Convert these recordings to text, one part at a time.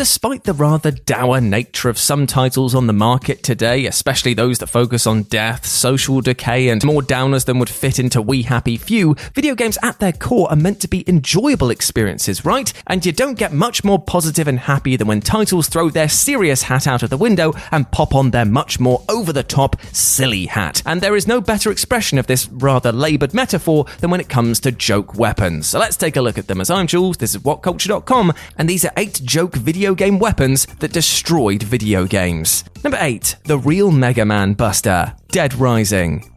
Despite the rather dour nature of some titles on the market today, especially those that focus on death, social decay, and more downers than would fit into We Happy Few, video games at their core are meant to be enjoyable experiences, right? And you don't get much more positive and happy than when titles throw their serious hat out of the window and pop on their much more over the top, silly hat. And there is no better expression of this rather laboured metaphor than when it comes to joke weapons. So let's take a look at them. As I'm Jules, this is WhatCulture.com, and these are eight joke video game weapons that destroyed video games. Number 8. The Real Mega Man Buster Dead Rising.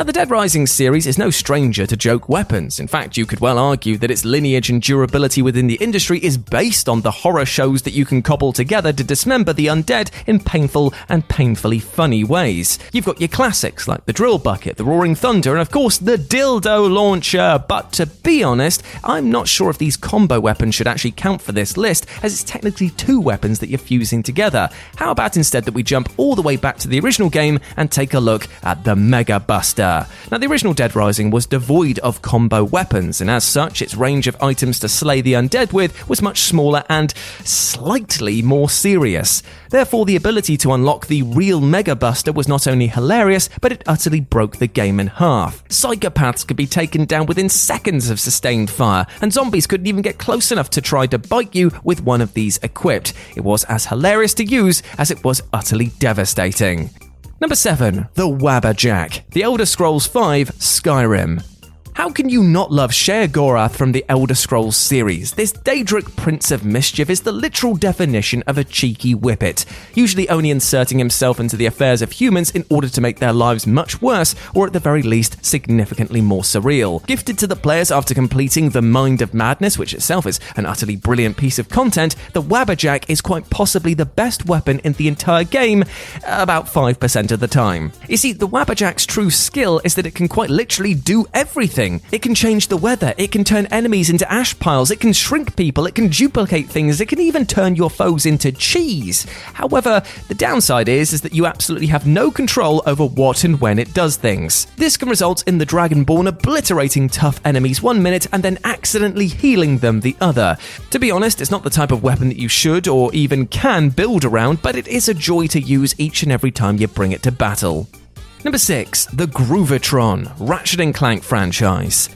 Now, the Dead Rising series is no stranger to joke weapons. In fact, you could well argue that its lineage and durability within the industry is based on the horror shows that you can cobble together to dismember the undead in painful and painfully funny ways. You've got your classics like the Drill Bucket, the Roaring Thunder, and of course the Dildo Launcher. But to be honest, I'm not sure if these combo weapons should actually count for this list, as it's technically two weapons that you're fusing together. How about instead that we jump all the way back to the original game and take a look at the Mega Buster? Now, the original Dead Rising was devoid of combo weapons, and as such, its range of items to slay the undead with was much smaller and slightly more serious. Therefore, the ability to unlock the real Mega Buster was not only hilarious, but it utterly broke the game in half. Psychopaths could be taken down within seconds of sustained fire, and zombies couldn't even get close enough to try to bite you with one of these equipped. It was as hilarious to use as it was utterly devastating. Number 7. The Wabbajack. The Elder Scrolls V Skyrim. How can you not love Sheogorath from the Elder Scrolls series? This Daedric Prince of Mischief is the literal definition of a cheeky whippet, usually only inserting himself into the affairs of humans in order to make their lives much worse, or at the very least, significantly more surreal. Gifted to the players after completing The Mind of Madness, which itself is an utterly brilliant piece of content, the Wabbajack is quite possibly the best weapon in the entire game, about 5% of the time. You see, the Wabbajack's true skill is that it can quite literally do everything. It can change the weather, it can turn enemies into ash piles, it can shrink people, it can duplicate things, it can even turn your foes into cheese. However, the downside is, is that you absolutely have no control over what and when it does things. This can result in the Dragonborn obliterating tough enemies one minute and then accidentally healing them the other. To be honest, it's not the type of weapon that you should or even can build around, but it is a joy to use each and every time you bring it to battle. Number 6. The Groovitron, Ratchet and Clank franchise.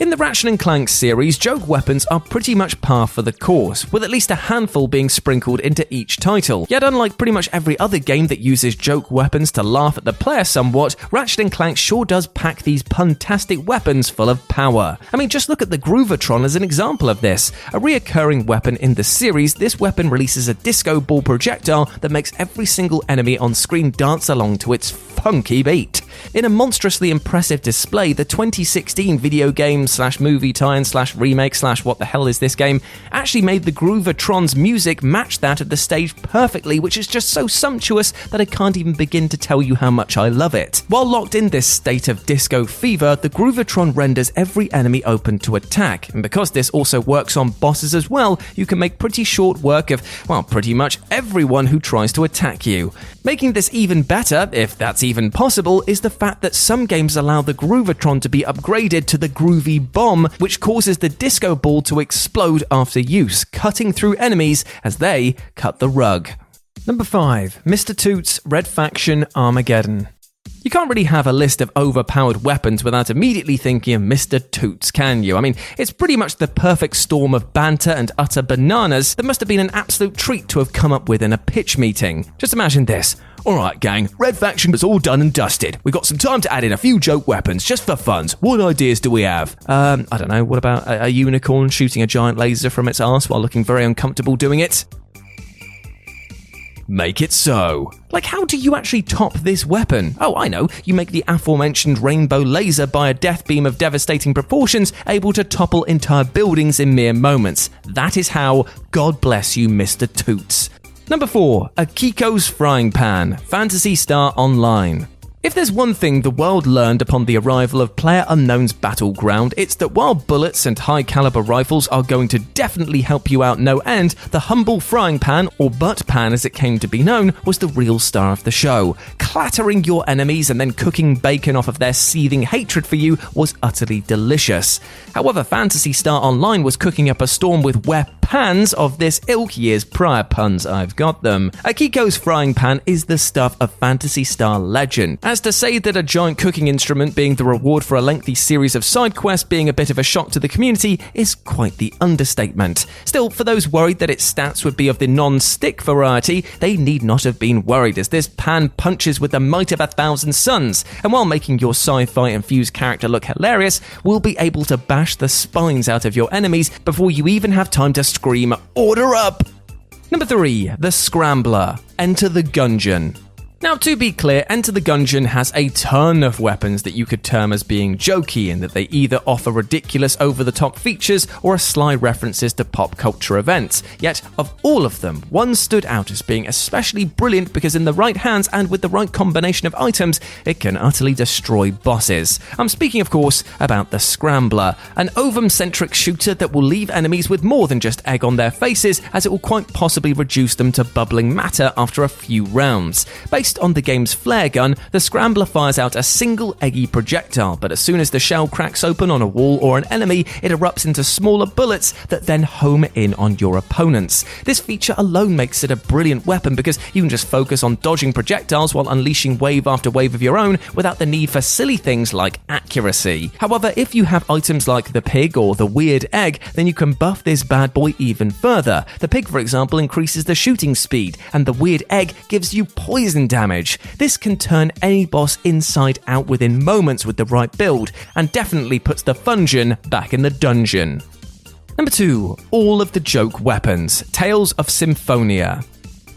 In the Ratchet and Clank series, joke weapons are pretty much par for the course, with at least a handful being sprinkled into each title. Yet, unlike pretty much every other game that uses joke weapons to laugh at the player somewhat, Ratchet and Clank sure does pack these puntastic weapons full of power. I mean, just look at the Groovitron as an example of this. A reoccurring weapon in the series, this weapon releases a disco ball projectile that makes every single enemy on screen dance along to its funky beat. In a monstrously impressive display, the 2016 video game slash movie tie-in slash remake slash what the hell is this game actually made the Groovitron's music match that of the stage perfectly, which is just so sumptuous that I can't even begin to tell you how much I love it. While locked in this state of disco fever, the Groovitron renders every enemy open to attack, and because this also works on bosses as well, you can make pretty short work of, well, pretty much everyone who tries to attack you. Making this even better, if that's even possible, is the fact that some games allow the Groovitron to be upgraded to the Groovy Bomb, which causes the disco ball to explode after use, cutting through enemies as they cut the rug. Number 5. Mr. Toots Red Faction Armageddon. You can't really have a list of overpowered weapons without immediately thinking of Mr. Toots, can you? I mean, it's pretty much the perfect storm of banter and utter bananas that must have been an absolute treat to have come up with in a pitch meeting. Just imagine this. Alright, gang, Red Faction was all done and dusted. We've got some time to add in a few joke weapons just for funs. What ideas do we have? Um, I don't know, what about a, a unicorn shooting a giant laser from its ass while looking very uncomfortable doing it? Make it so. Like, how do you actually top this weapon? Oh, I know. You make the aforementioned rainbow laser by a death beam of devastating proportions, able to topple entire buildings in mere moments. That is how, God bless you, Mr. Toots. Number 4. Akiko's Frying Pan, Phantasy Star Online. If there's one thing the world learned upon the arrival of Player Unknown's Battleground, it's that while bullets and high caliber rifles are going to definitely help you out no end, the humble frying pan, or butt pan as it came to be known, was the real star of the show. Clattering your enemies and then cooking bacon off of their seething hatred for you was utterly delicious. However, Phantasy Star Online was cooking up a storm with where pans of this ilk years prior puns I've got them. Akiko's frying pan is the stuff of Phantasy Star legend. As to say that a giant cooking instrument being the reward for a lengthy series of side quests being a bit of a shock to the community is quite the understatement. Still, for those worried that its stats would be of the non-stick variety, they need not have been worried as this pan punches with the might of a thousand suns, and while making your sci-fi infused character look hilarious, will be able to bash the spines out of your enemies before you even have time to scream, Order up! Number 3. The Scrambler. Enter the Gungeon. Now, to be clear, Enter the Gungeon has a ton of weapons that you could term as being jokey in that they either offer ridiculous over the top features or are sly references to pop culture events. Yet, of all of them, one stood out as being especially brilliant because, in the right hands and with the right combination of items, it can utterly destroy bosses. I'm speaking, of course, about the Scrambler, an ovum centric shooter that will leave enemies with more than just egg on their faces, as it will quite possibly reduce them to bubbling matter after a few rounds. Based on the game's flare gun, the Scrambler fires out a single eggy projectile, but as soon as the shell cracks open on a wall or an enemy, it erupts into smaller bullets that then home in on your opponents. This feature alone makes it a brilliant weapon because you can just focus on dodging projectiles while unleashing wave after wave of your own without the need for silly things like accuracy. However, if you have items like the pig or the weird egg, then you can buff this bad boy even further. The pig, for example, increases the shooting speed, and the weird egg gives you poison damage damage. This can turn any boss inside out within moments with the right build, and definitely puts the Fungeon back in the dungeon. Number 2. All of the joke weapons. Tales of Symphonia.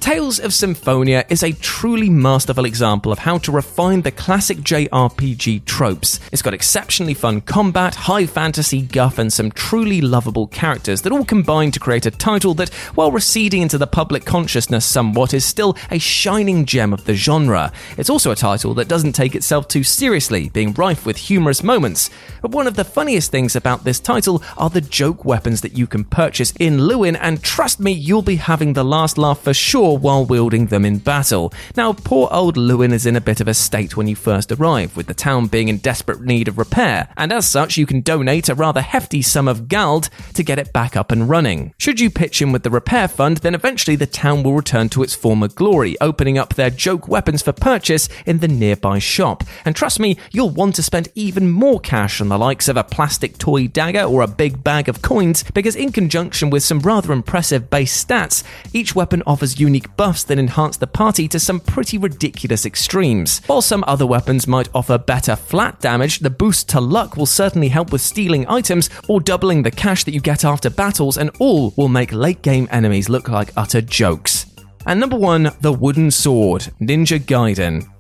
Tales of Symphonia is a truly masterful example of how to refine the classic JRPG tropes. It's got exceptionally fun combat, high fantasy guff, and some truly lovable characters that all combine to create a title that, while receding into the public consciousness somewhat, is still a shining gem of the genre. It's also a title that doesn't take itself too seriously, being rife with humorous moments. But one of the funniest things about this title are the joke weapons that you can purchase in Luin, and trust me, you'll be having the last laugh for sure while wielding them in battle. Now, poor old Luin is in a bit of a state when you first arrive, with the town being in desperate need of repair, and as such, you can donate a rather hefty sum of gald to get it back up and running. Should you pitch in with the repair fund, then eventually the town will return to its former glory, opening up their joke weapons for purchase in the nearby shop. And trust me, you'll want to spend even more cash on the likes of a plastic toy dagger or a big bag of coins, because in conjunction with some rather impressive base stats, each weapon offers unique unique buffs that enhance the party to some pretty ridiculous extremes. While some other weapons might offer better flat damage, the boost to luck will certainly help with stealing items or doubling the cash that you get after battles, and all will make late game enemies look like utter jokes. And number one, the wooden sword, Ninja Gaiden.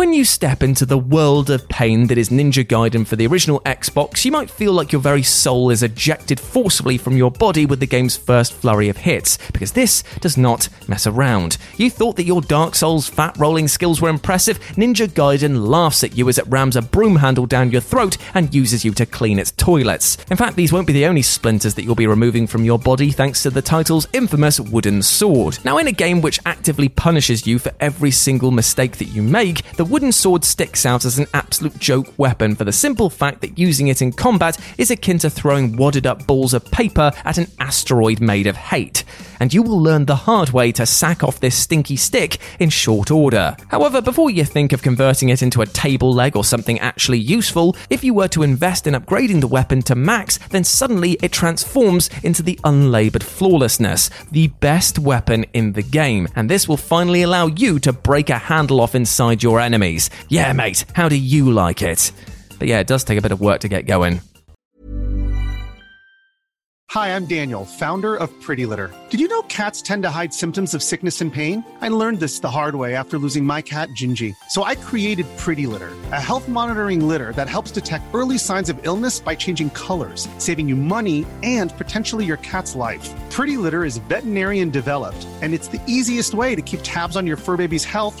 When you step into the world of pain that is Ninja Gaiden for the original Xbox, you might feel like your very soul is ejected forcibly from your body with the game's first flurry of hits, because this does not mess around. You thought that your Dark Souls fat rolling skills were impressive? Ninja Gaiden laughs at you as it rams a broom handle down your throat and uses you to clean its toilets. In fact, these won't be the only splinters that you'll be removing from your body thanks to the title's infamous wooden sword. Now, in a game which actively punishes you for every single mistake that you make, the wooden sword sticks out as an absolute joke weapon for the simple fact that using it in combat is akin to throwing wadded up balls of paper at an asteroid made of hate. And you will learn the hard way to sack off this stinky stick in short order. However, before you think of converting it into a table leg or something actually useful, if you were to invest in upgrading the weapon to max, then suddenly it transforms into the unlabored flawlessness, the best weapon in the game. And this will finally allow you to break a handle off inside your enemies. Yeah, mate, how do you like it? But yeah, it does take a bit of work to get going. Hi, I'm Daniel, founder of Pretty Litter. Did you know cats tend to hide symptoms of sickness and pain? I learned this the hard way after losing my cat, Gingy. So I created Pretty Litter, a health monitoring litter that helps detect early signs of illness by changing colors, saving you money and potentially your cat's life. Pretty Litter is veterinarian developed, and it's the easiest way to keep tabs on your fur baby's health